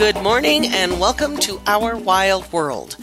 Good morning and welcome to Our Wild World.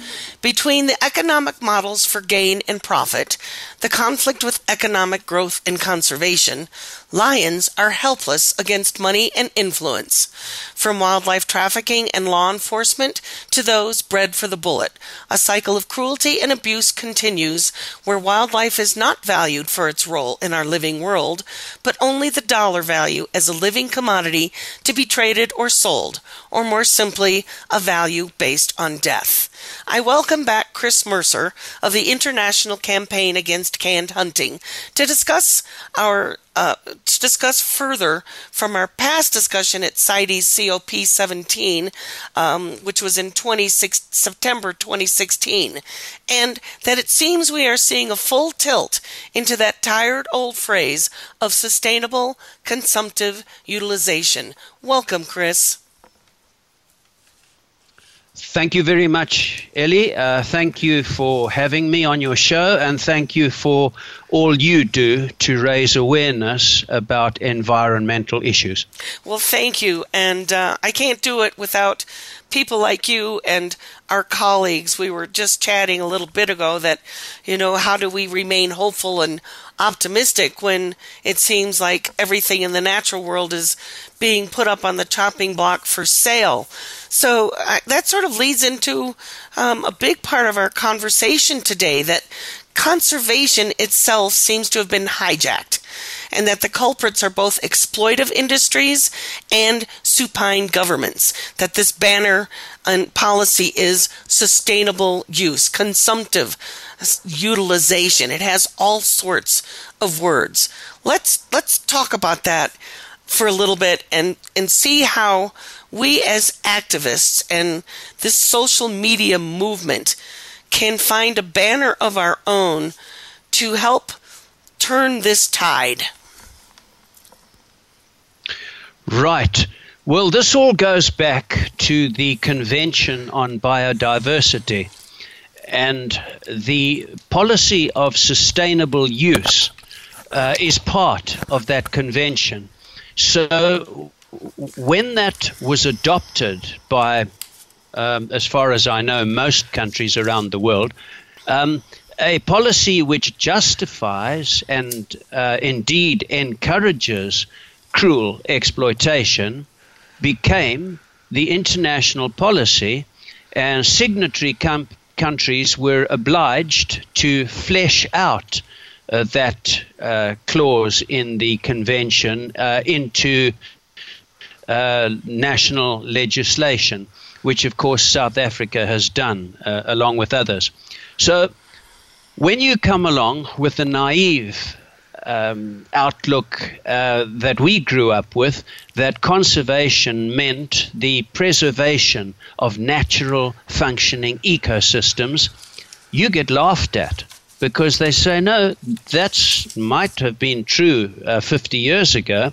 Between the economic models for gain and profit, the conflict with economic growth and conservation, lions are helpless against money and influence. From wildlife trafficking and law enforcement to those bred for the bullet, a cycle of cruelty and abuse continues where wildlife is not valued for its role in our living world, but only the dollar value as a living commodity to be traded or sold, or more simply, a value based on death. I welcome back Chris Mercer of the International Campaign Against Canned Hunting to discuss our uh, to discuss further from our past discussion at CITES COP 17, um, which was in 26, September 2016, and that it seems we are seeing a full tilt into that tired old phrase of sustainable consumptive utilization. Welcome, Chris. Thank you very much, Ellie. Uh, thank you for having me on your show, and thank you for all you do to raise awareness about environmental issues. Well, thank you. And uh, I can't do it without people like you and our colleagues. We were just chatting a little bit ago that, you know, how do we remain hopeful and optimistic when it seems like everything in the natural world is being put up on the chopping block for sale? So uh, that sort of leads into um, a big part of our conversation today that conservation itself seems to have been hijacked, and that the culprits are both exploitive industries and supine governments. That this banner and policy is sustainable use, consumptive utilization. It has all sorts of words. Let's let's talk about that for a little bit and and see how we as activists and this social media movement can find a banner of our own to help turn this tide. Right. Well, this all goes back to the Convention on Biodiversity and the policy of sustainable use uh, is part of that convention. So, when that was adopted by um, as far as I know, most countries around the world, um, a policy which justifies and uh, indeed encourages cruel exploitation became the international policy, and signatory com- countries were obliged to flesh out uh, that uh, clause in the convention uh, into uh, national legislation which of course South Africa has done uh, along with others. So when you come along with the naive um, outlook uh, that we grew up with, that conservation meant the preservation of natural functioning ecosystems, you get laughed at because they say, no, that might have been true uh, 50 years ago,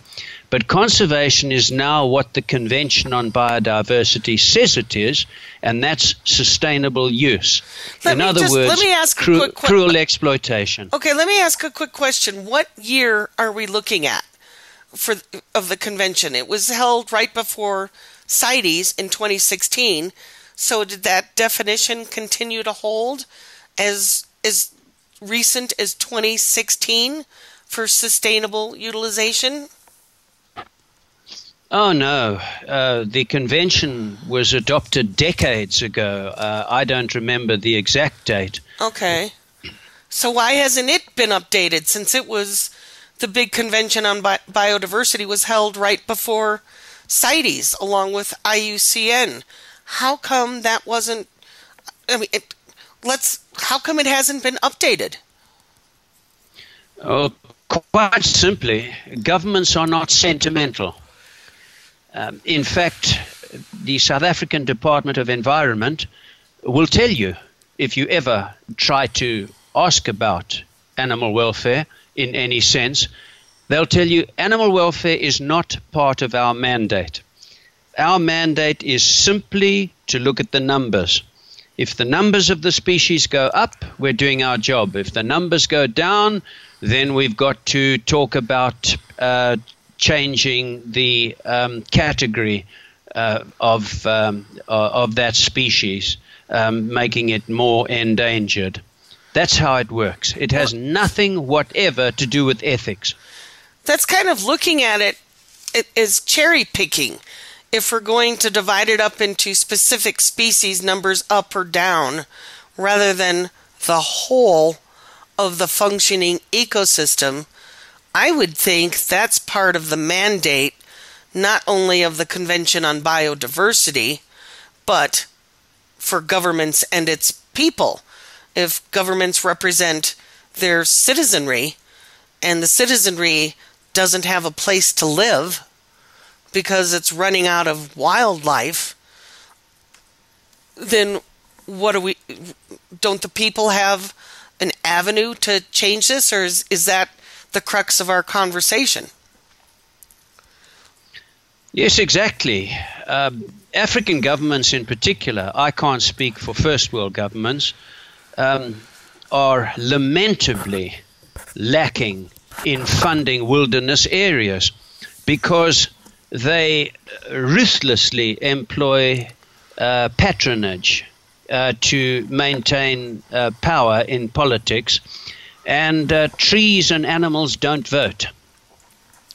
but conservation is now what the Convention on Biodiversity says it is, and that's sustainable use. Let In other just, words, let me ask cru- quick, cruel exploitation. Okay, let me ask a quick question. What year are we looking at for of the convention? It was held right before CITES in 2016. So did that definition continue to hold as as recent as 2016 for sustainable utilization? Oh, no. Uh, the convention was adopted decades ago. Uh, I don't remember the exact date. Okay. So, why hasn't it been updated since it was the big convention on bi- biodiversity was held right before CITES along with IUCN? How come that wasn't? I mean, it, let's. How come it hasn't been updated? Oh, quite simply, governments are not sentimental. Um, in fact, the South African Department of Environment will tell you if you ever try to ask about animal welfare in any sense, they'll tell you animal welfare is not part of our mandate. Our mandate is simply to look at the numbers. If the numbers of the species go up, we're doing our job. If the numbers go down, then we've got to talk about uh, changing the um, category uh, of um, uh, of that species, um, making it more endangered. That's how it works. It has nothing whatever to do with ethics. That's kind of looking at it as cherry picking. If we're going to divide it up into specific species numbers up or down, rather than the whole of the functioning ecosystem, I would think that's part of the mandate not only of the Convention on Biodiversity, but for governments and its people. If governments represent their citizenry and the citizenry doesn't have a place to live because it's running out of wildlife, then what do we don't the people have an avenue to change this or is, is that the crux of our conversation? Yes, exactly. Um, African governments, in particular, I can't speak for first world governments, um, are lamentably lacking in funding wilderness areas because they ruthlessly employ uh, patronage uh, to maintain uh, power in politics, and uh, trees and animals don't vote.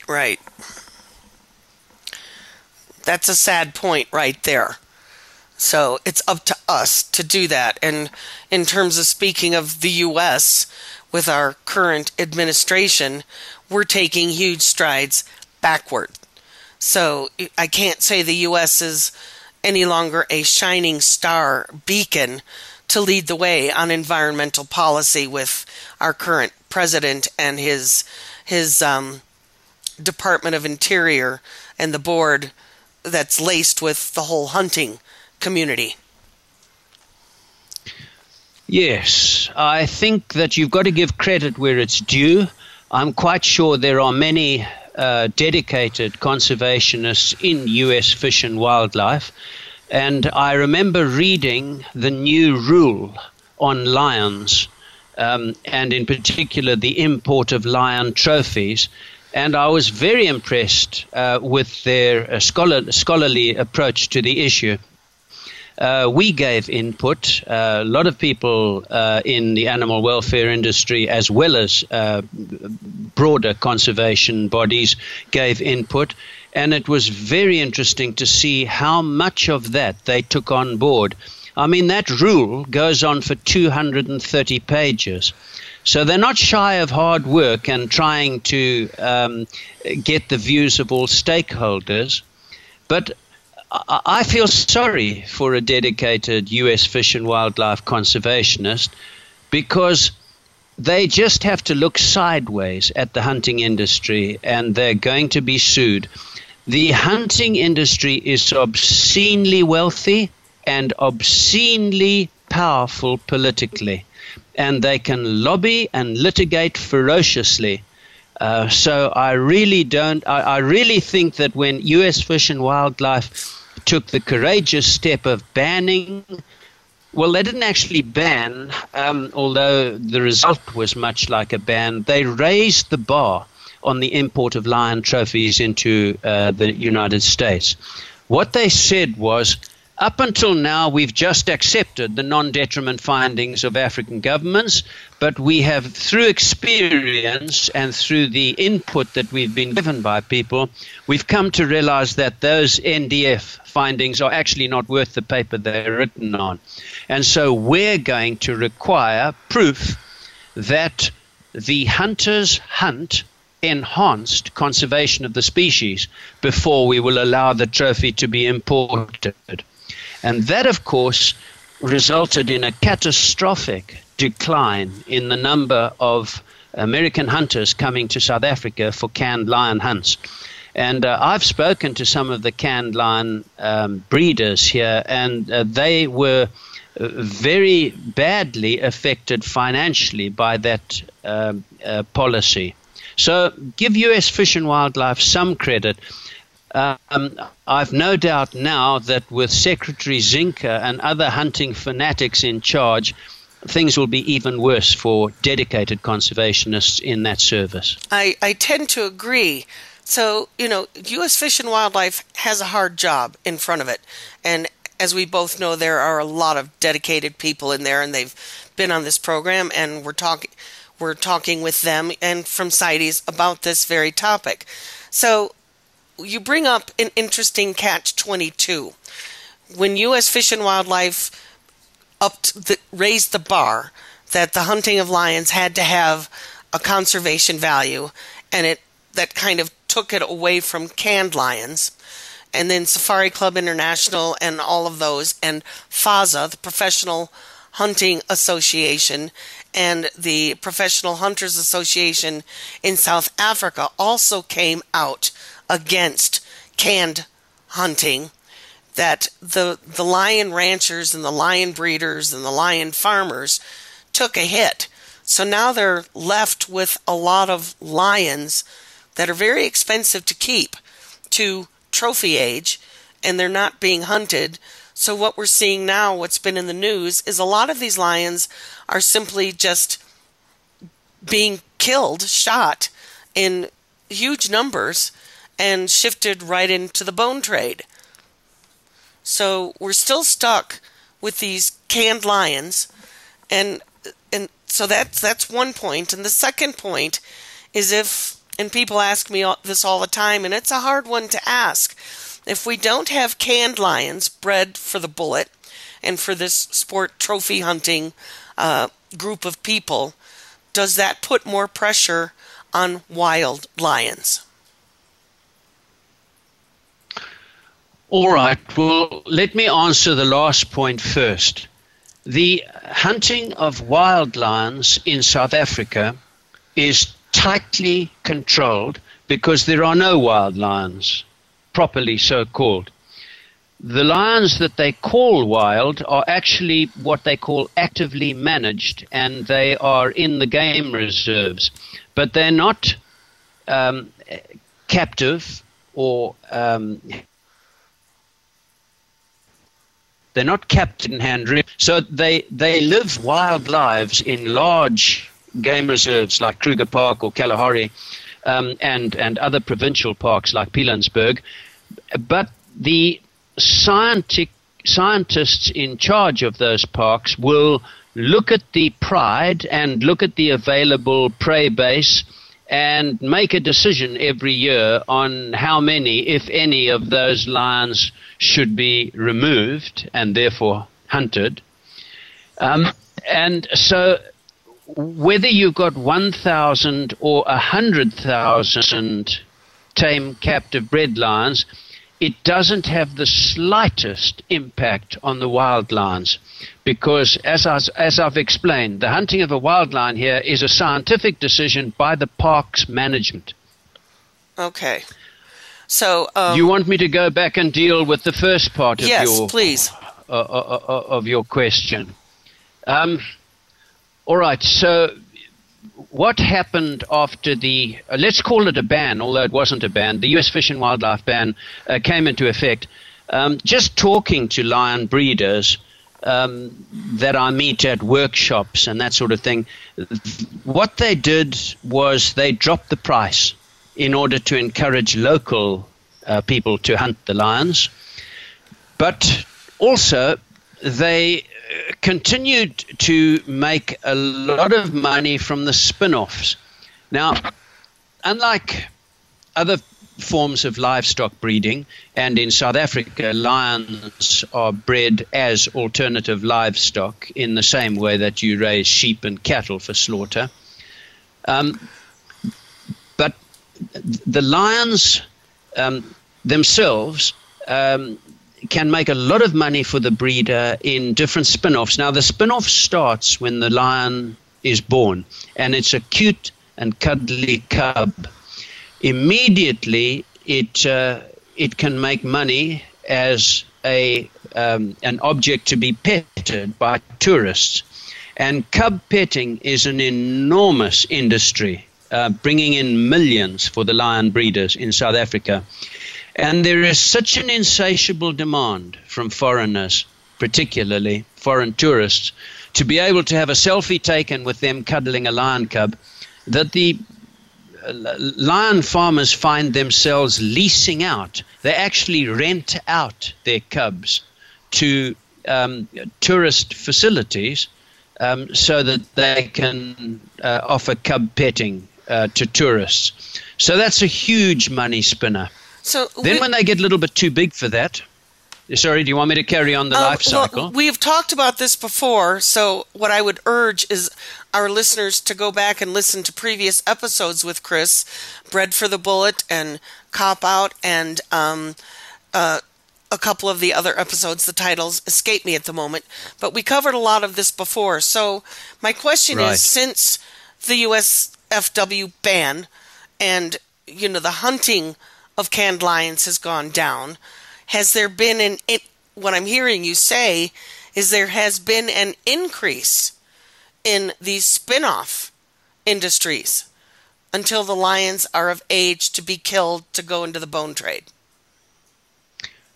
Right. That's a sad point right there. So it's up to us to do that. And in terms of speaking of the U.S., with our current administration, we're taking huge strides backward. So I can't say the U.S. is any longer a shining star beacon to lead the way on environmental policy with our current president and his his um, Department of Interior and the board that's laced with the whole hunting community. Yes, I think that you've got to give credit where it's due. I'm quite sure there are many uh, dedicated conservationists in U.S. fish and wildlife. And I remember reading the new rule on lions, um, and in particular the import of lion trophies. And I was very impressed uh, with their uh, scholar, scholarly approach to the issue. Uh, we gave input. Uh, a lot of people uh, in the animal welfare industry, as well as uh, broader conservation bodies, gave input. And it was very interesting to see how much of that they took on board. I mean, that rule goes on for 230 pages. So they're not shy of hard work and trying to um, get the views of all stakeholders. But I feel sorry for a dedicated U.S. fish and wildlife conservationist because they just have to look sideways at the hunting industry and they're going to be sued. The hunting industry is obscenely wealthy and obscenely powerful politically and they can lobby and litigate ferociously. Uh, so I really don't. I, I, really think that when U.S. Fish and Wildlife took the courageous step of banning, well, they didn't actually ban, um, although the result was much like a ban. They raised the bar on the import of lion trophies into uh, the United States. What they said was up until now, we've just accepted the non detriment findings of African governments, but we have, through experience and through the input that we've been given by people, we've come to realize that those NDF findings are actually not worth the paper they're written on. And so we're going to require proof that the hunters hunt enhanced conservation of the species before we will allow the trophy to be imported. And that, of course, resulted in a catastrophic decline in the number of American hunters coming to South Africa for canned lion hunts. And uh, I've spoken to some of the canned lion um, breeders here, and uh, they were uh, very badly affected financially by that um, uh, policy. So give U.S. Fish and Wildlife some credit. Um, I've no doubt now that with Secretary Zinke and other hunting fanatics in charge, things will be even worse for dedicated conservationists in that service. I, I tend to agree. So, you know, U.S. Fish and Wildlife has a hard job in front of it. And as we both know, there are a lot of dedicated people in there, and they've been on this program, and we're talking we're talking with them and from CITES about this very topic. So you bring up an interesting catch 22. When U.S. Fish and Wildlife upped the, raised the bar that the hunting of lions had to have a conservation value, and it that kind of took it away from canned lions, and then Safari Club International and all of those, and PHASA, the Professional Hunting Association, and the Professional Hunters Association in South Africa also came out against canned hunting that the the lion ranchers and the lion breeders and the lion farmers took a hit. So now they're left with a lot of lions that are very expensive to keep to trophy age and they're not being hunted. So what we're seeing now, what's been in the news, is a lot of these lions are simply just being killed, shot in huge numbers, and shifted right into the bone trade. So we're still stuck with these canned lions, and and so that's that's one point. And the second point is if and people ask me this all the time, and it's a hard one to ask. If we don't have canned lions bred for the bullet and for this sport trophy hunting uh, group of people, does that put more pressure on wild lions? All right. Well, let me answer the last point first. The hunting of wild lions in South Africa is tightly controlled because there are no wild lions, properly so called the lions that they call wild are actually what they call actively managed, and they are in the game reserves, but they're not um, captive or um, they're not kept in hand. So they they live wild lives in large game reserves like Kruger Park or Kalahari, um, and and other provincial parks like Pilanesberg, but the scientific scientists in charge of those parks will look at the pride and look at the available prey base and make a decision every year on how many, if any, of those lions should be removed and therefore hunted. Um, and so, whether you've got 1,000 or 100,000 tame captive bred lions, it doesn't have the slightest impact on the wild lions because, as, I, as I've explained, the hunting of a wild lion here is a scientific decision by the park's management. Okay. So um, you want me to go back and deal with the first part of yes, your please uh, uh, uh, of your question? Um, all right. So what happened after the, uh, let's call it a ban, although it wasn't a ban, the U.S. Fish and Wildlife ban uh, came into effect. Um, just talking to lion breeders um, that I meet at workshops and that sort of thing, what they did was they dropped the price in order to encourage local uh, people to hunt the lions. But also, they continued to make a lot of money from the spin offs. Now, unlike other forms of livestock breeding, and in South Africa, lions are bred as alternative livestock in the same way that you raise sheep and cattle for slaughter. Um, but the lions um, themselves um, can make a lot of money for the breeder in different spin offs. Now, the spin off starts when the lion is born, and it's a cute and cuddly cub. Immediately, it uh, it can make money as a um, an object to be petted by tourists. And cub petting is an enormous industry, uh, bringing in millions for the lion breeders in South Africa. And there is such an insatiable demand from foreigners, particularly foreign tourists, to be able to have a selfie taken with them cuddling a lion cub that the uh, lion farmers find themselves leasing out. They actually rent out their cubs to um, tourist facilities um, so that they can uh, offer cub petting uh, to tourists. So that's a huge money spinner. So then, we, when they get a little bit too big for that, sorry, do you want me to carry on the uh, life cycle? Well, we have talked about this before. So what I would urge is our listeners to go back and listen to previous episodes with Chris, Bred for the Bullet" and "Cop Out," and um, uh, a couple of the other episodes. The titles escape me at the moment, but we covered a lot of this before. So my question right. is, since the USFW ban and you know the hunting of canned lions has gone down, has there been an it, what I'm hearing you say is there has been an increase in these spin-off industries until the lions are of age to be killed to go into the bone trade.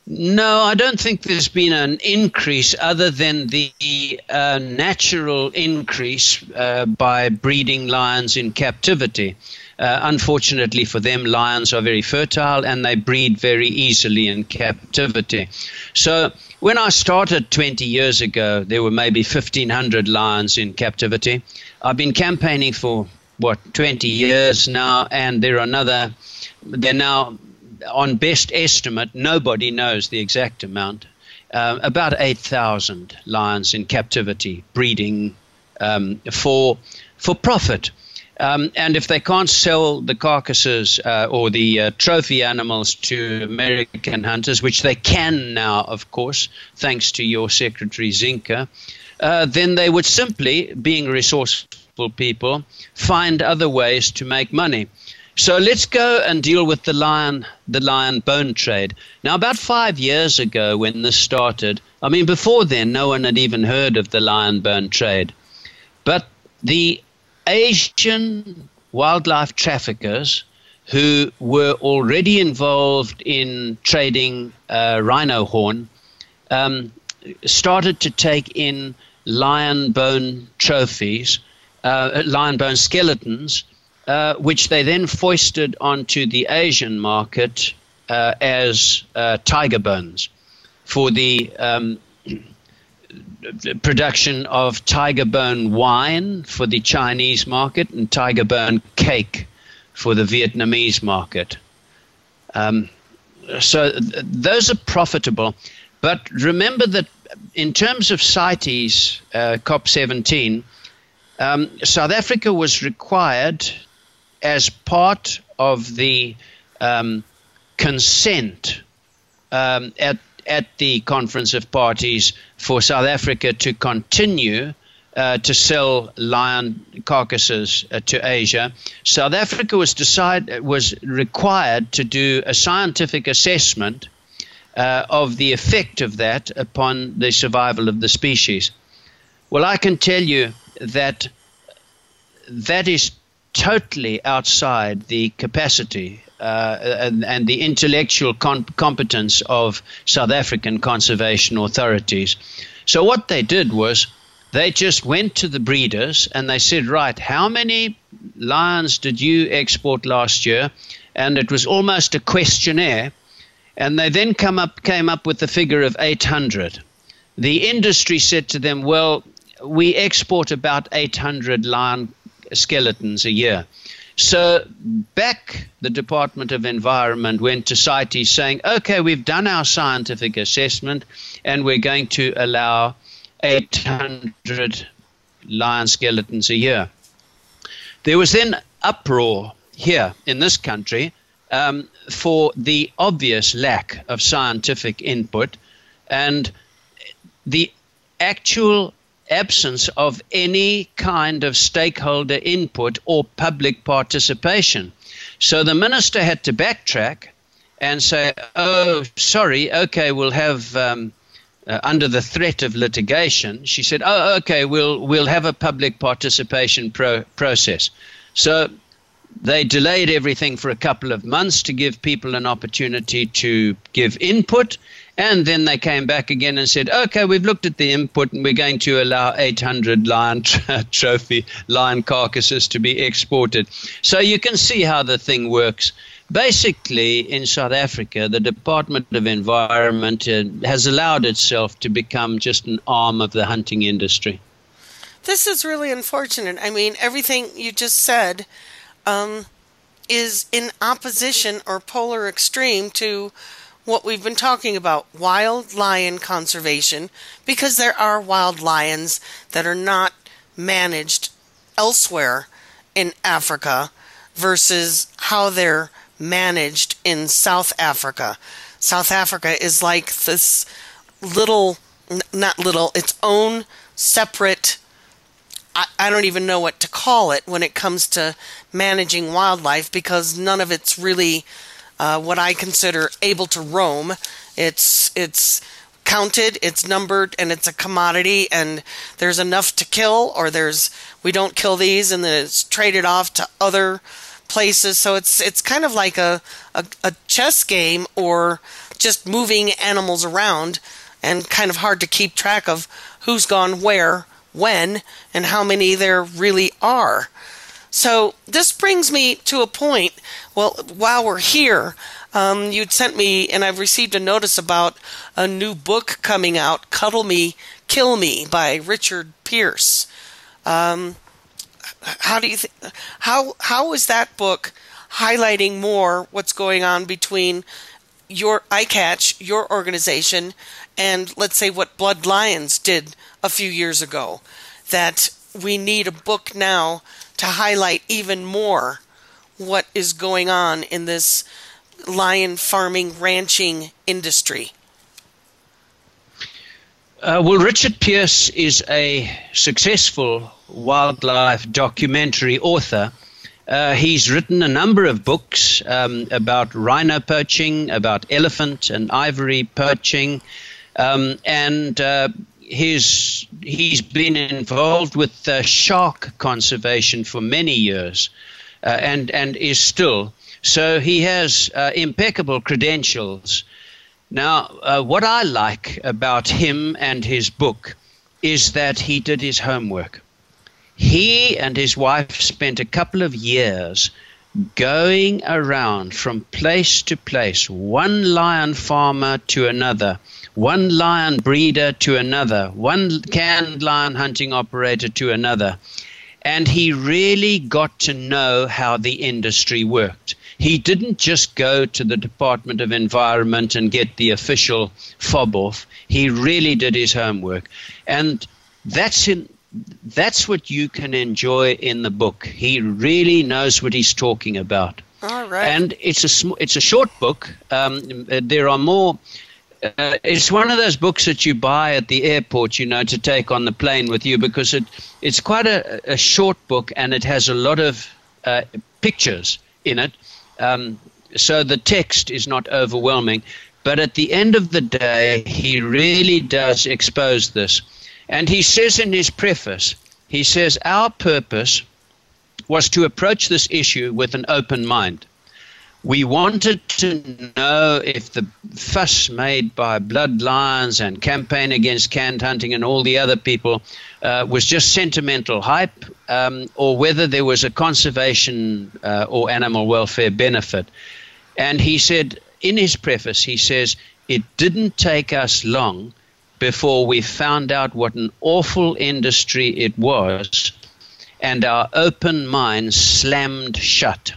No, I don't think there's been an increase other than the uh, natural increase uh, by breeding lions in captivity. Uh, unfortunately for them, lions are very fertile and they breed very easily in captivity. So when I started 20 years ago, there were maybe 1,500 lions in captivity. I've been campaigning for, what, 20 years now, and there are another, there are now on best estimate, nobody knows the exact amount, uh, about 8,000 lions in captivity breeding um, for, for profit. Um, and if they can't sell the carcasses uh, or the uh, trophy animals to American hunters, which they can now, of course, thanks to your secretary Zinke, uh, then they would simply, being resourceful people, find other ways to make money. So let's go and deal with the lion, the lion bone trade. Now, about five years ago, when this started, I mean, before then, no one had even heard of the lion bone trade. But the Asian wildlife traffickers who were already involved in trading uh, rhino horn um, started to take in lion bone trophies, uh, lion bone skeletons uh, which they then foisted onto the Asian market uh, as uh, tiger bones for the um, production of tiger bone wine for the Chinese market and tiger bone cake for the Vietnamese market. Um, so th- those are profitable. But remember that in terms of CITES, uh, COP17, um, South Africa was required as part of the um, consent um, at at the Conference of Parties for South Africa to continue uh, to sell lion carcasses uh, to Asia, South Africa was decide was required to do a scientific assessment uh, of the effect of that upon the survival of the species. Well, I can tell you that that is totally outside the capacity uh, and, and, the intellectual com- competence of South African conservation authorities. So, what they did was they just went to the breeders and they said, Right, how many lions did you export last year? And it was almost a questionnaire. And they then come up, came up with the figure of 800. The industry said to them, Well, we export about 800 lion skeletons a year. So back the Department of Environment went to CITES saying, okay, we've done our scientific assessment and we're going to allow 800 lion skeletons a year. There was then uproar here in this country um, for the obvious lack of scientific input and the actual absence of any kind of stakeholder input or public participation. So the minister had to backtrack and say, "Oh, sorry, okay, we'll have." Um, uh, under the threat of litigation, she said, "Oh, okay, we'll we'll have a public participation pro- process." So they delayed everything for a couple of months to give people an opportunity to give input. And then they came back again and said, okay, we've looked at the input and we're going to allow 800 lion trophy lion carcasses to be exported. So you can see how the thing works. Basically, in South Africa, the Department of Environment uh, has allowed itself to become just an arm of the hunting industry. This is really unfortunate. I mean, everything you just said um, is in opposition or polar extreme to what we've been talking about wild lion conservation because there are wild lions that are not managed elsewhere in Africa versus how they're managed in South Africa. South Africa is like this little, not little, its own separate I, don't even know what to call it when it comes to managing wildlife because none of it's really uh, what I consider able to roam. It's it's counted, it's numbered, and it's a commodity. And there's enough to kill, or there's we don't kill these, and then it's traded off to other places. So it's it's kind of like a, a, a chess game or just moving animals around, and kind of hard to keep track of who's gone where when, and how many there really are. So this brings me to a point. Well, while we're here, um, you'd sent me, and I've received a notice about a new book coming out, "Cuddle Me, Kill Me" by Richard Peirce. Um, how do you think? How how is that book highlighting more what's going on between your iCatch, your organization, and let's say what Blood Lions did a few years ago that we need a book now to highlight even more what is going on in this lion farming ranching industry. Uh, well, Richard Peirce is a successful wildlife documentary author. Uh, he's written a number of books um, about rhino poaching, about elephant and ivory poaching, um, and uh, he's he's been involved with uh, shark conservation for many years, uh, and and is still. So he has uh, impeccable credentials. Now, uh, what I like about him and his book is that he did his homework. He and his wife spent a couple of years going around from place to place, one lion farmer to another one lion breeder to another, one canned lion hunting operator to another. And he really got to know how the industry worked. He didn't just go to the Department of Environment and get the official fob off. He really did his homework. And that's in, that's what you can enjoy in the book. He really knows what he's talking about. All right. And it's a sm- it's a short book. Um, there are more uh, it's one of those books that you buy at the airport, you know, to take on the plane with you because it it's quite a, a short book and it has a lot of uh, pictures in it. Um, so the text is not overwhelming. But at the end of the day, he really does expose this. And he says in his preface, he says, Our purpose was to approach this issue with an open mind. We wanted to know if the fuss made by Blood Lions and Campaign Against Canned Hunting and all the other people uh, was just sentimental hype um, or whether there was a conservation uh, or animal welfare benefit. And he said, in his preface, he says, it didn't take us long before we found out what an awful industry it was, and our open minds slammed shut.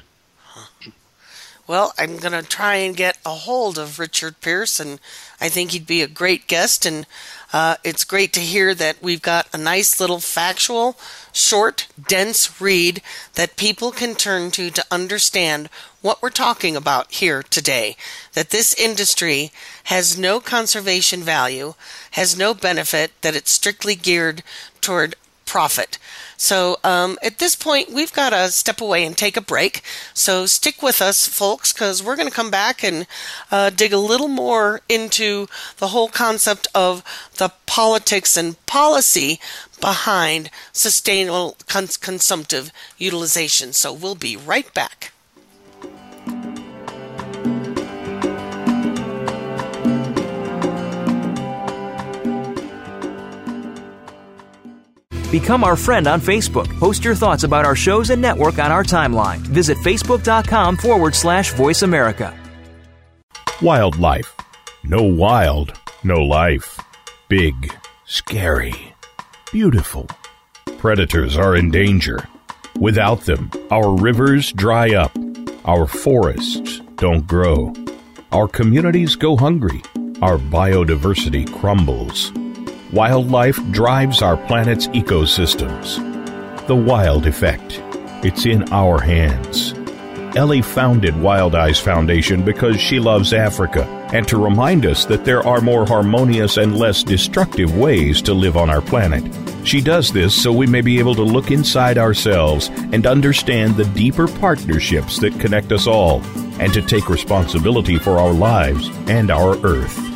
Well, I'm going to try and get a hold of Richard Peirce, and I think he'd be a great guest. And uh, it's great to hear that we've got a nice little factual, short, dense read that people can turn to to understand what we're talking about here today. That this industry has no conservation value, has no benefit, that it's strictly geared toward profit. So um, at this point, we've got to step away and take a break. So stick with us, folks, because we're going to come back and uh, dig a little more into the whole concept of the politics and policy behind sustainable cons- consumptive utilization. So we'll be right back. Become our friend on Facebook. Post your thoughts about our shows and network on our timeline. Visit facebook.com forward slash voice America. Wildlife. No wild, no life. Big, scary, beautiful. Predators are in danger. Without them, our rivers dry up, our forests don't grow, our communities go hungry, our biodiversity crumbles Wildlife drives our planet's ecosystems. The wild effect. It's in our hands. Ellie founded Wild Eyes Foundation because she loves Africa and to remind us that there are more harmonious and less destructive ways to live on our planet. She does this so we may be able to look inside ourselves and understand the deeper partnerships that connect us all and to take responsibility for our lives and our Earth.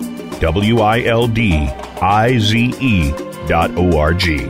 W I L D I Z E dot O R G.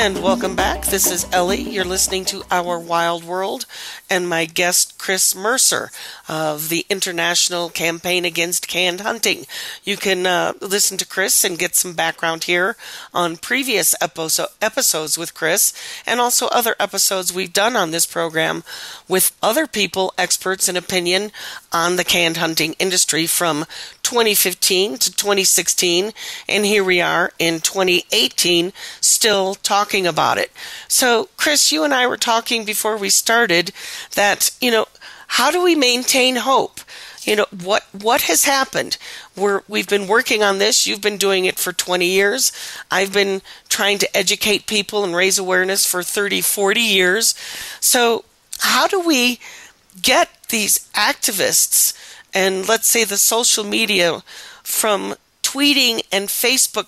And welcome back. This is Ellie. You're listening to Our Wild World and my guest, Chris Mercer of the International Campaign Against Canned Hunting. You can uh, listen to Chris and get some background here on previous episode, episodes with Chris and also other episodes we've done on this program with other people, experts, and opinion on the canned hunting industry from 2015 to 2016. And here we are in 2018 still talking about it. So, Chris, you and I were talking before we started that, you know, how do we maintain hope? You know, what what has happened? We're we've been working on this. You've been doing it for 20 years. I've been trying to educate people and raise awareness for 30, 40 years. So, how do we get these activists and let's say the social media from tweeting and Facebook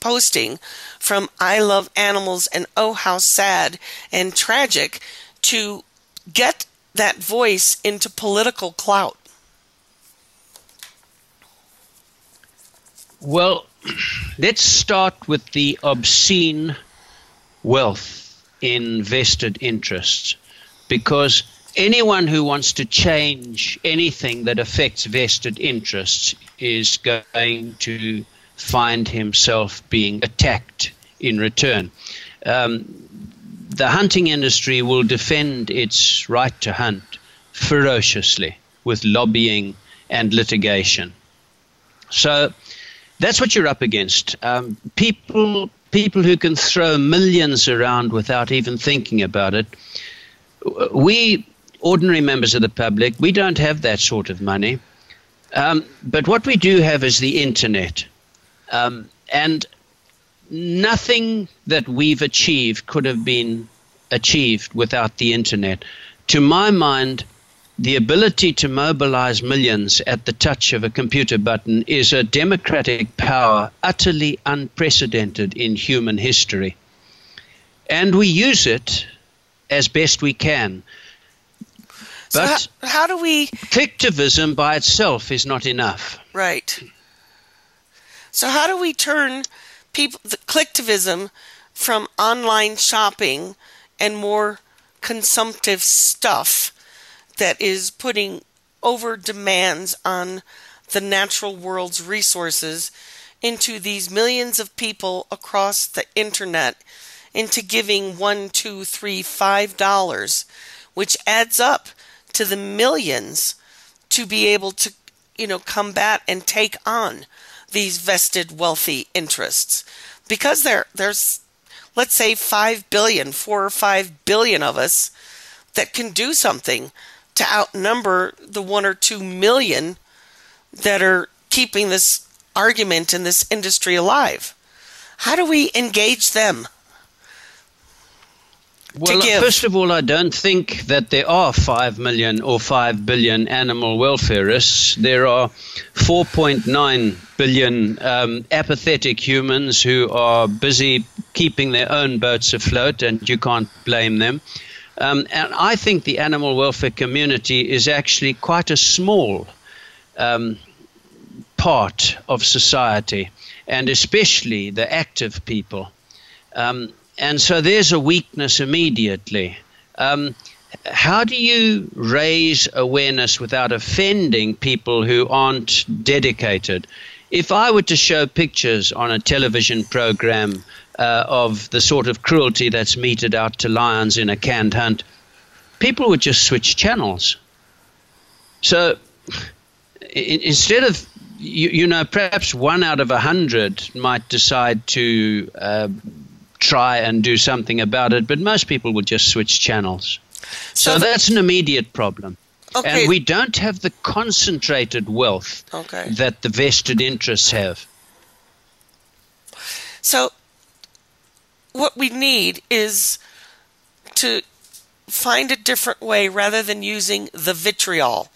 posting from I love animals and oh how sad and tragic to get that voice into political clout? Well, let's start with the obscene wealth in vested interests because anyone who wants to change anything that affects vested interests is going to find himself being attacked in return. Um, the hunting industry will defend its right to hunt ferociously with lobbying and litigation. So that's what you're up against. Um, people, people who can throw millions around without even thinking about it. We, ordinary members of the public, we don't have that sort of money. Um, but what we do have is the internet. Um, and nothing that we've achieved could have been achieved without the internet. To my mind, the ability to mobilize millions at the touch of a computer button is a democratic power utterly unprecedented in human history. And we use it as best we can. But so how, how do we. Clicktivism by itself is not enough. Right. So, how do we turn people, the from online shopping and more consumptive stuff that is putting over demands on the natural world's resources into these millions of people across the internet into giving one, two, three, five dollars, which adds up to the millions to be able to, you know, combat and take on these vested wealthy interests. Because there there's let's say five billion, four or five billion of us that can do something to outnumber the one or two million that are keeping this argument in this industry alive. How do we engage them? Well, first of all, I don't think that there are 5 million or 5 billion animal welfareists. There are 4.9 billion um, apathetic humans who are busy keeping their own boats afloat, and you can't blame them. Um, and I think the animal welfare community is actually quite a small um, part of society, and especially the active people. Um, and so there's a weakness immediately. Um, how do you raise awareness without offending people who aren't dedicated? If I were to show pictures on a television program uh, of the sort of cruelty that's meted out to lions in a canned hunt, people would just switch channels. So instead of, you, you, know, perhaps one out of a hundred might decide to uh, try and do something about it, but most people would just switch channels. So, so that's an immediate problem. Okay. And we don't have the concentrated wealth okay. that the vested interests have. So what we need is to find a different way rather than using the vitriol,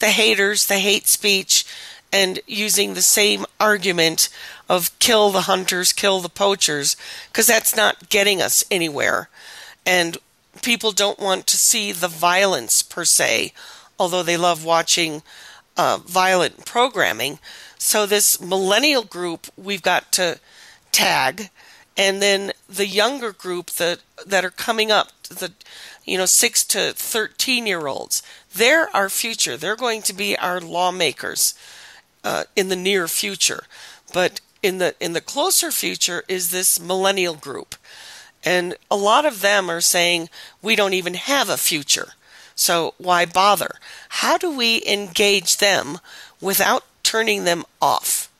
the haters, the hate speech, and using the same argument of kill the hunters, kill the poachers, because that's not getting us anywhere. And people don't want to see the violence per se, although they love watching uh, violent programming. So, this millennial group we've got to tag and then the younger group that that are coming up the you know 6 to 13 year olds they're our future they're going to be our lawmakers uh, in the near future but in the in the closer future is this millennial group and a lot of them are saying we don't even have a future so why bother how do we engage them without turning them off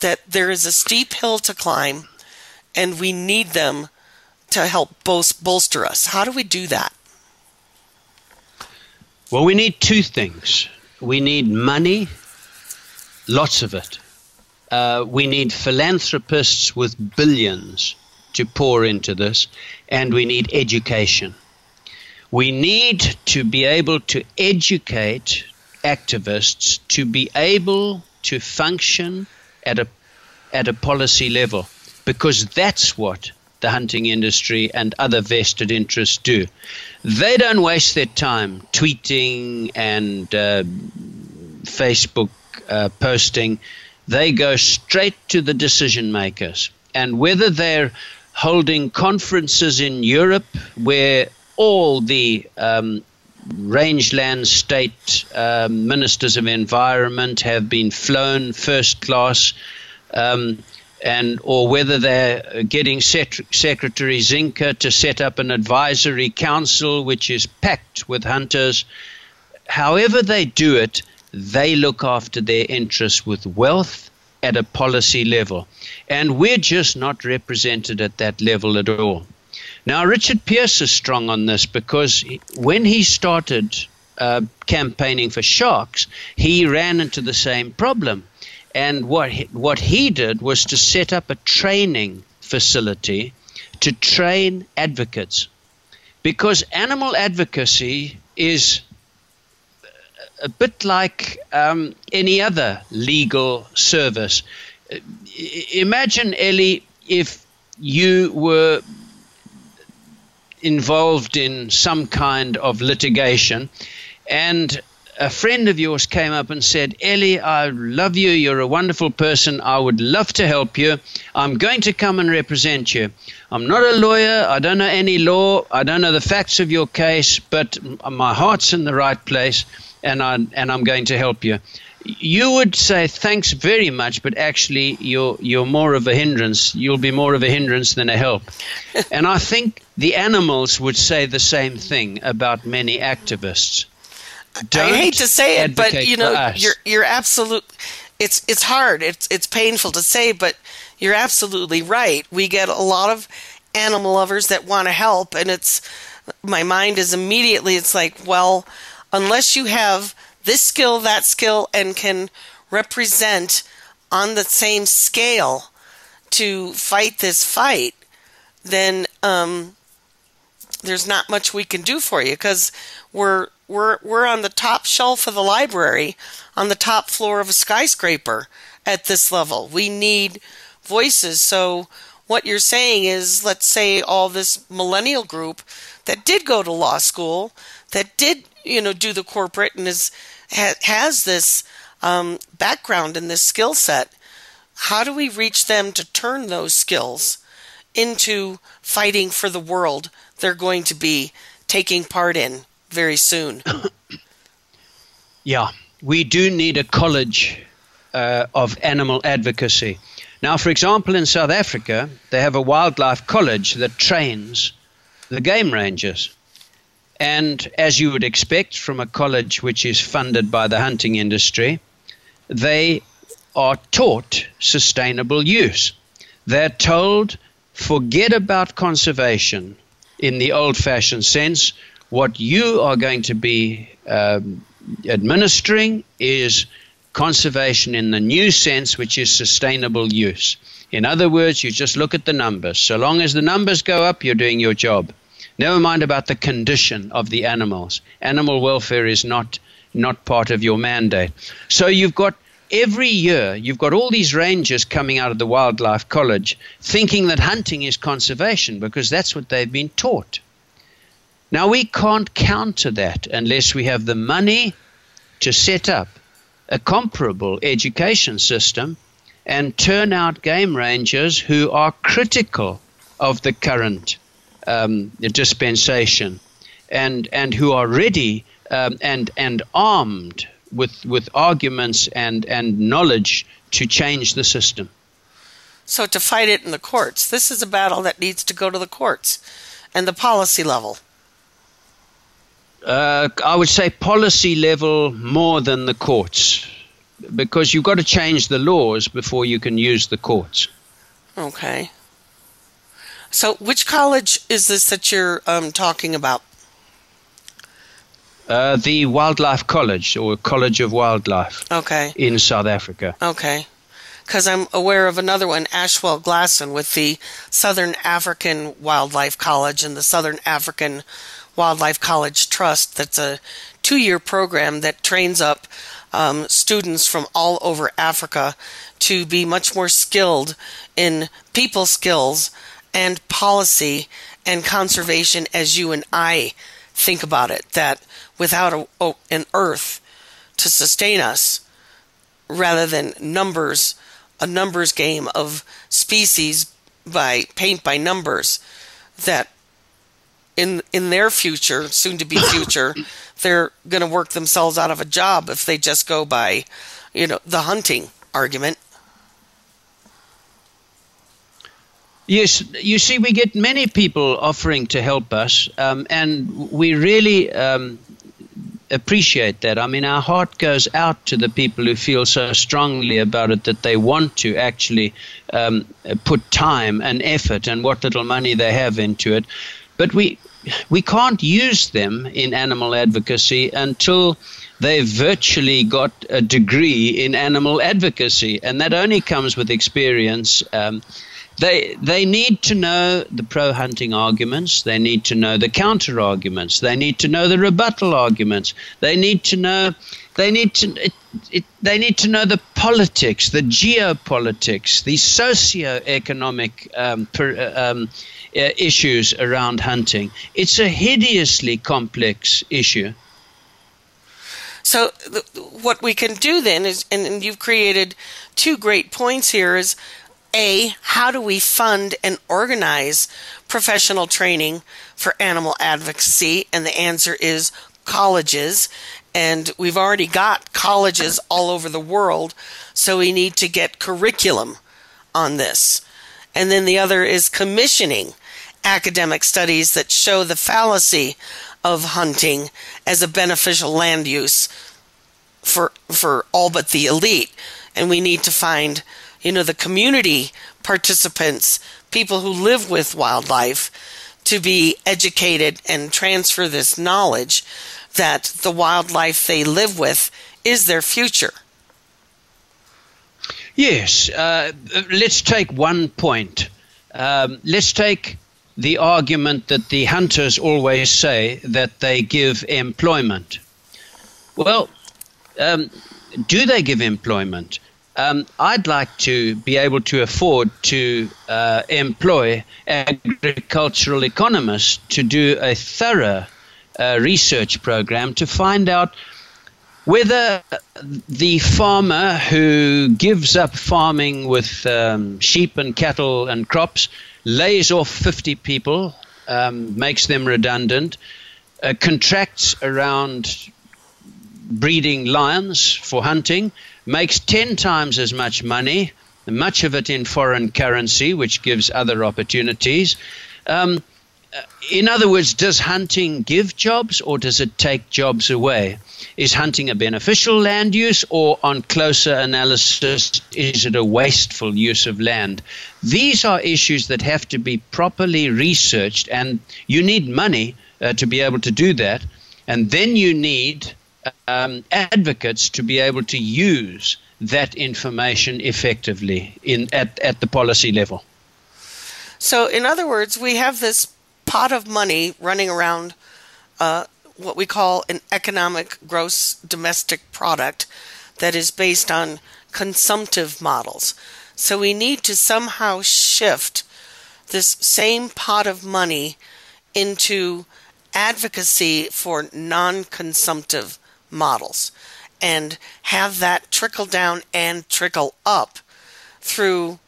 that there is a steep hill to climb and we need them to help bolster us. How do we do that? Well, we need two things. We need money, lots of it. Uh, we need philanthropists with billions to pour into this, and we need education. We need to be able to educate activists to be able to function at a, at a policy level because that's what the hunting industry and other vested interests do. They don't waste their time tweeting and uh, Facebook uh, posting. They go straight to the decision makers. And whether they're holding conferences in Europe where all the um, rangeland state uh, ministers of environment have been flown first class. Um, and or whether they're getting Secretary Zinke to set up an advisory council which is packed with hunters. However, they do it, they look after their interests with wealth at a policy level. And we're just not represented at that level at all. Now, Richard Peirce is strong on this because when he started uh, campaigning for sharks, he ran into the same problem And what he, what he did was to set up a training facility to train advocates. Because animal advocacy is a bit like um, any other legal service. Imagine, Ellie, if you were involved in some kind of litigation and a friend of yours came up and said, Ellie, I love you. You're a wonderful person. I would love to help you. I'm going to come and represent you. I'm not a lawyer. I don't know any law. I don't know the facts of your case, but my heart's in the right place and, I, and I'm going to help you. You would say thanks very much, but actually you're, you're more of a hindrance. You'll be more of a hindrance than a help. and I think the animals would say the same thing about many activists don't I hate to say it, but you know, you're you're absolute. It's it's hard. It's it's painful to say, but you're absolutely right. We get a lot of animal lovers that want to help, and it's my mind is immediately. It's like, well, unless you have this skill, that skill, and can represent on the same scale to fight this fight, then um, there's not much we can do for you because we're we're we're on the top shelf of the library on the top floor of a skyscraper at this level. We need voices. So what you're saying is let's say all this millennial group that did go to law school, that did, you know, do the corporate and is ha, has this um, background and this skill set. How do we reach them to turn those skills into fighting for the world they're going to be taking part in very soon. yeah, we do need a college uh, of animal advocacy. Now, for example, in South Africa, they have a wildlife college that trains the game rangers. And as you would expect from a college which is funded by the hunting industry, they are taught sustainable use. They're told forget about conservation in the old fashioned sense. What you are going to be um, administering is conservation in the new sense, which is sustainable use. In other words, you just look at the numbers. So long as the numbers go up, you're doing your job. Never mind about the condition of the animals. Animal welfare is not not part of your mandate. So you've got every year you've got all these rangers coming out of the wildlife college thinking that hunting is conservation because that's what they've been taught. Now, we can't counter that unless we have the money to set up a comparable education system and turn out game rangers who are critical of the current um, dispensation and, and who are ready um, and, and armed with, with arguments and, and knowledge to change the system. So, to fight it in the courts, this is a battle that needs to go to the courts and the policy level. Uh, I would say policy level more than the courts, because you've got to change the laws before you can use the courts. Okay. So, which college is this that you're um, talking about? Uh, the Wildlife College, or College of Wildlife. Okay. In South Africa. Okay. Because I'm aware of another one, Ashwell Glasson, with the Southern African Wildlife College and the Southern African Wildlife College Trust. That's a two year program that trains up um, students from all over Africa to be much more skilled in people skills and policy and conservation as you and I think about it. That without a, oh, an earth to sustain us, rather than numbers, a numbers game of species by paint by numbers, that in in their future, soon to be future, they're going to work themselves out of a job if they just go by, you know, the hunting argument. Yes, you see, we get many people offering to help us, um, and we really um, appreciate that. I mean, our heart goes out to the people who feel so strongly about it that they want to actually um, put time and effort and what little money they have into it. But we we can't use them in animal advocacy until they've virtually got a degree in animal advocacy, and that only comes with experience. Um, they they need to know the pro hunting arguments. They need to know the counter arguments. They need to know the rebuttal arguments. They need to know they need to it, it, they need to know the politics, the geopolitics, the socio-economic um, per, uh, um, uh, issues around hunting. It's a hideously complex issue. So, th- what we can do then is, and, and you've created two great points here is a, how do we fund and organize professional training for animal advocacy? And the answer is colleges. And we've already got colleges all over the world, so we need to get curriculum on this. And then the other is commissioning academic studies that show the fallacy of hunting as a beneficial land use for for all but the elite and we need to find you know, the community participants, people who live with wildlife, to be educated and transfer this knowledge that the wildlife they live with is their future. Yes, uh, let's take one point. Um, let's take the argument that the hunters always say that they give employment. Well, um, do they give employment? um, I'd like to be able to afford to uh, employ agricultural economists to do a thorough uh, research program to find out whether the farmer who gives up farming with um, sheep and cattle and crops lays off 50 people, um, makes them redundant, uh, contracts around breeding lions for hunting makes 10 times as much money, much of it in foreign currency, which gives other opportunities. Um, in other words, does hunting give jobs or does it take jobs away? Is hunting a beneficial land use or, on closer analysis, is it a wasteful use of land? These are issues that have to be properly researched, and you need money uh, to be able to do that. And then you need um, advocates to be able to use that information effectively in at, at the policy level. So, in other words, we have this pot of money running around uh, what we call an economic gross domestic product that is based on consumptive models. So, we need to somehow shift this same pot of money into advocacy for non consumptive models and have that trickle down and trickle up through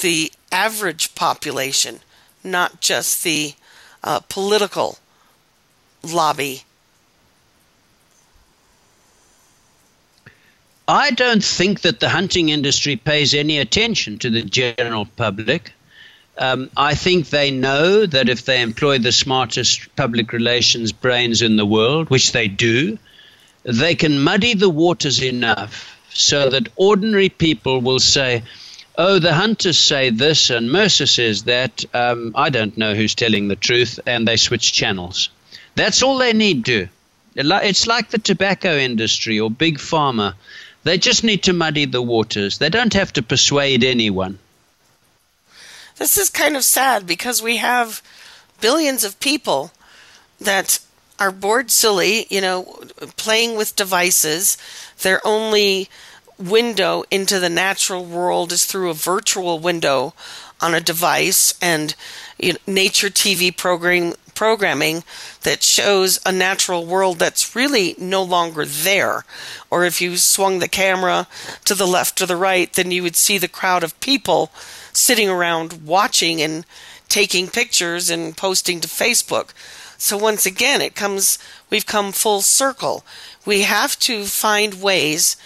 the average population, not just the uh, political lobby. I don't think that the hunting industry pays any attention to the general public. Um, I think they know that if they employ the smartest public relations brains in the world, which they do, they can muddy the waters enough so that ordinary people will say, oh, the hunters say this and Mercer says that. Um, I don't know who's telling the truth, and they switch channels. That's all they need to. It's like the tobacco industry or big pharma. They just need to muddy the waters. They don't have to persuade anyone. This is kind of sad because we have billions of people that are bored silly, you know, playing with devices. They're only window into the natural world is through a virtual window on a device and you know, nature TV program programming that shows a natural world that's really no longer there. Or if you swung the camera to the left or the right, then you would see the crowd of people sitting around watching and taking pictures and posting to Facebook. So once again, it comes, we've come full circle. We have to find ways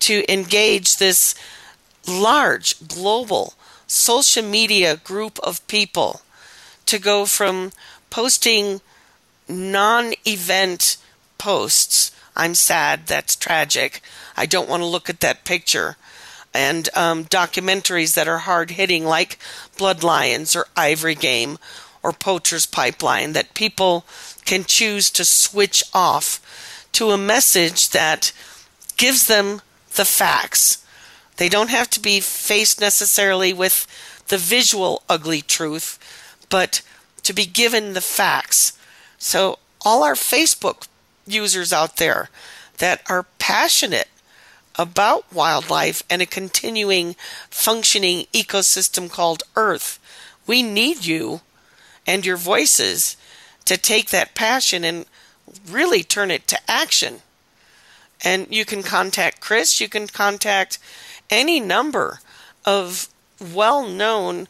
to engage this large global social media group of people to go from posting non event posts. I'm sad, that's tragic. I don't want to look at that picture. And um, documentaries that are hard hitting, like Blood Lions or Ivory Game or poacher's pipeline that people can choose to switch off to a message that gives them the facts. They don't have to be faced necessarily with the visual ugly truth, but to be given the facts. So, all our Facebook users out there that are passionate about wildlife and a continuing functioning ecosystem called Earth, we need you and your voices to take that passion and really turn it to action. And you can contact Chris, you can contact any number of well known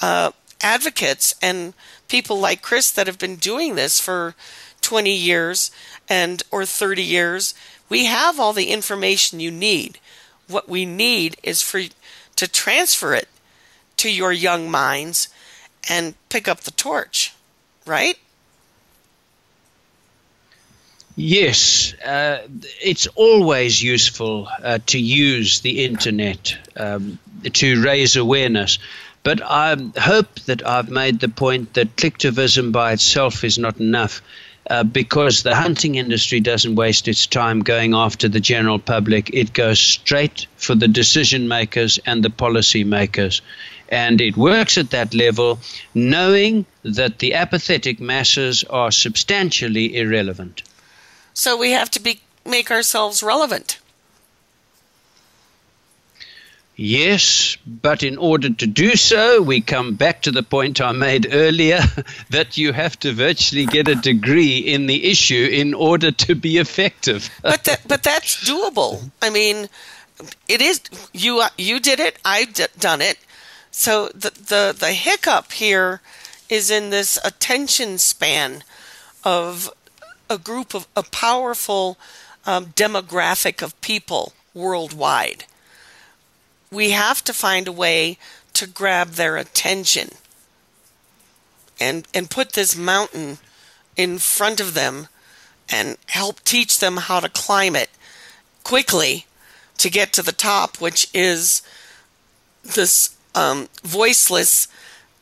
uh, advocates and people like Chris that have been doing this for 20 years and or 30 years. We have all the information you need. What we need is for to transfer it to your young minds and pick up the torch, right? Yes, uh, it's always useful uh, to use the internet um, to raise awareness. But I hope that I've made the point that clicktivism by itself is not enough. Uh, because the hunting industry doesn't waste its time going after the general public. It goes straight for the decision makers and the policy makers. And it works at that level, knowing that the apathetic masses are substantially irrelevant. So we have to be, make ourselves relevant. Yes, but in order to do so, we come back to the point I made earlier that you have to virtually get a degree in the issue in order to be effective. but that, but that's doable. I mean, it is you you did it, I've d- done it. So the the the hiccup here is in this attention span of a group of a powerful um, demographic of people worldwide. We have to find a way to grab their attention and and put this mountain in front of them and help teach them how to climb it quickly to get to the top, which is this um, voiceless,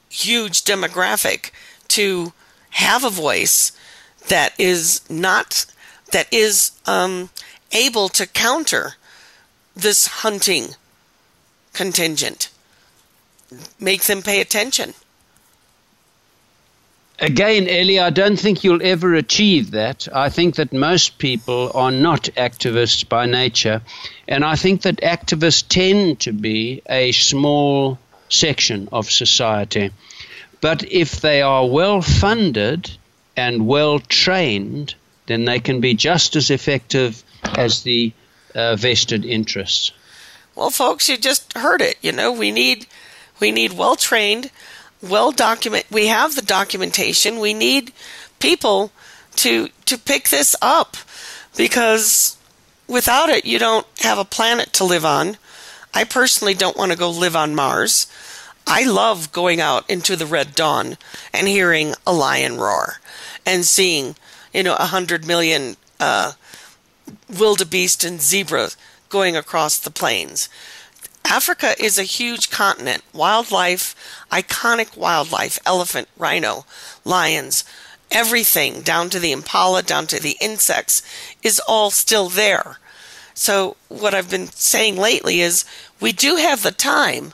huge demographic to have a voice that is not that is um, able to counter this hunting contingent. Make them pay attention. Again, Ellie, I don't think you'll ever achieve that. I think that most people are not activists by nature. And I think that activists tend to be a small section of society. But if they are well funded and well trained, then they can be just as effective as the uh, vested interests. Well, folks, you just heard it. You know, we need we need well trained, well document. We have the documentation. We need people to to pick this up because without it, you don't have a planet to live on. I personally don't want to go live on Mars. I love going out into the red dawn and hearing a lion roar and seeing, you know, a hundred million uh, wildebeest and zebras going across the plains. Africa is a huge continent. Wildlife, iconic wildlife, elephant, rhino, lions, everything down to the impala, down to the insects is all still there. So, what I've been saying lately is we do have the time,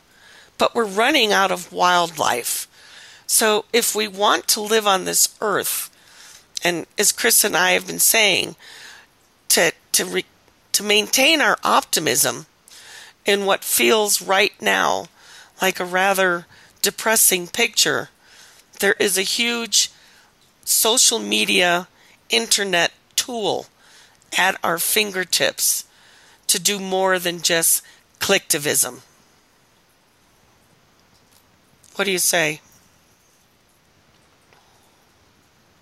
but we're running out of wildlife. So, if we want to live on this earth, and as Chris and I have been saying, to, to re- to maintain our optimism in what feels right now like a rather depressing picture, there is a huge social media internet tool at our fingertips to do more than just clicktivism. What do you say?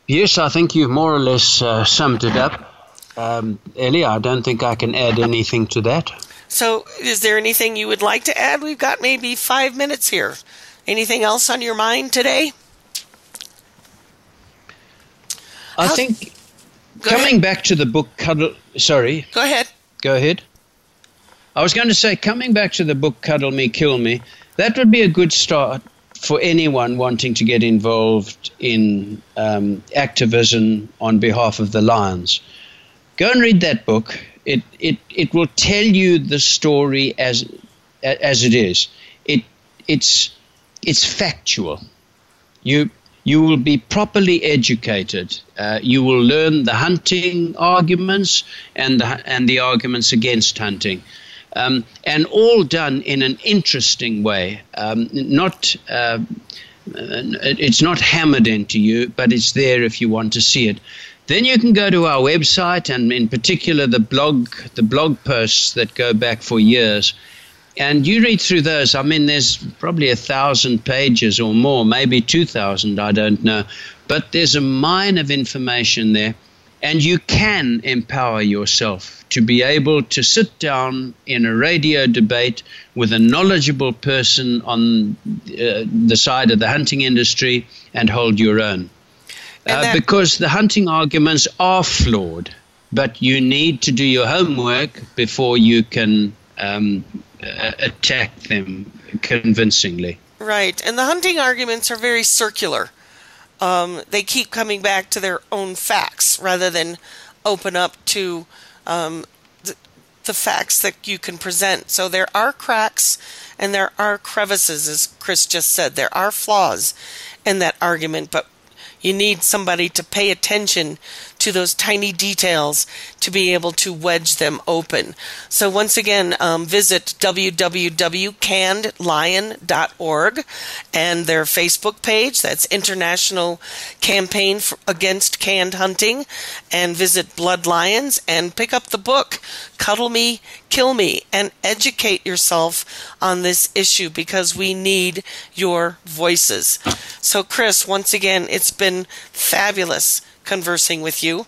Yes, I think you've more or less uh, summed it up. Um, Ellie, I don't think I can add anything to that. So, is there anything you would like to add? We've got maybe five minutes here. Anything else on your mind today? I think coming ahead. back to the book Cuddle. Sorry. Go ahead. Go ahead. I was going to say, coming back to the book Cuddle Me, Kill Me, that would be a good start for anyone wanting to get involved in um, activism on behalf of the lions. Go and read that book. It, it, it will tell you the story as, as it is. It, it's, it's factual. You, you will be properly educated. Uh, you will learn the hunting arguments and the, and the arguments against hunting. Um, and all done in an interesting way. Um, not uh, it's not hammered into you, but it's there if you want to see it. Then you can go to our website, and in particular the blog, the blog posts that go back for years, and you read through those. I mean, there's probably a thousand pages or more, maybe two thousand. I don't know, but there's a mine of information there, and you can empower yourself to be able to sit down in a radio debate with a knowledgeable person on uh, the side of the hunting industry and hold your own. Uh, because the hunting arguments are flawed, but you need to do your homework before you can um, uh, attack them convincingly. Right, and the hunting arguments are very circular. Um, they keep coming back to their own facts rather than open up to um, the, the facts that you can present. So there are cracks and there are crevices, as Chris just said. There are flaws in that argument, but you need somebody to pay attention to those tiny details to be able to wedge them open. So, once again, um, visit www.cannedlion.org and their Facebook page. That's International Campaign for, Against Canned Hunting. And visit Blood Lions and pick up the book, Cuddle Me, Kill Me, and educate yourself on this issue because we need your voices. So, Chris, once again, it's been fabulous conversing with you.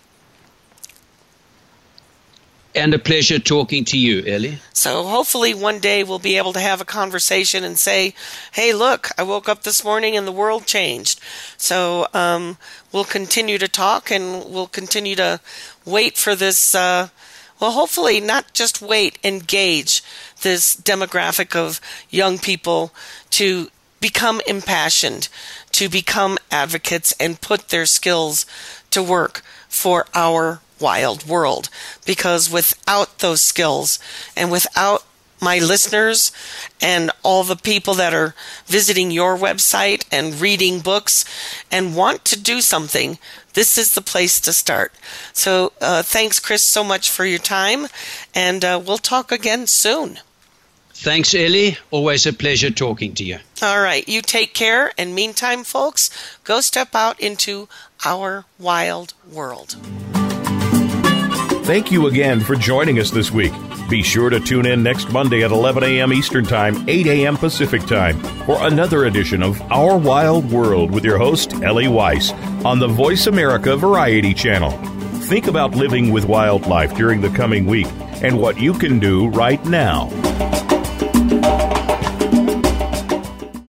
And a pleasure talking to you, Ellie. So hopefully one day we'll be able to have a conversation and say, "Hey, look, I woke up this morning and the world changed." So um, we'll continue to talk and we'll continue to wait for this. Uh, well, hopefully not just wait, engage this demographic of young people to become impassioned, to become advocates, and put their skills to work for our wild world. Because without those skills and without my listeners and all the people that are visiting your website and reading books and want to do something, this is the place to start. So, uh, thanks, Chris, so much for your time, and uh, we'll talk again soon. Thanks, Ellie. Always a pleasure talking to you. All right. You take care. And meantime, folks, go step out into our wild world. Thank you again for joining us this week. Be sure to tune in next Monday at 11 a.m. Eastern Time, 8 a.m. Pacific Time for another edition of Our Wild World with your host, Ellie Weiss, on the Voice America Variety Channel. Think about living with wildlife during the coming week and what you can do right now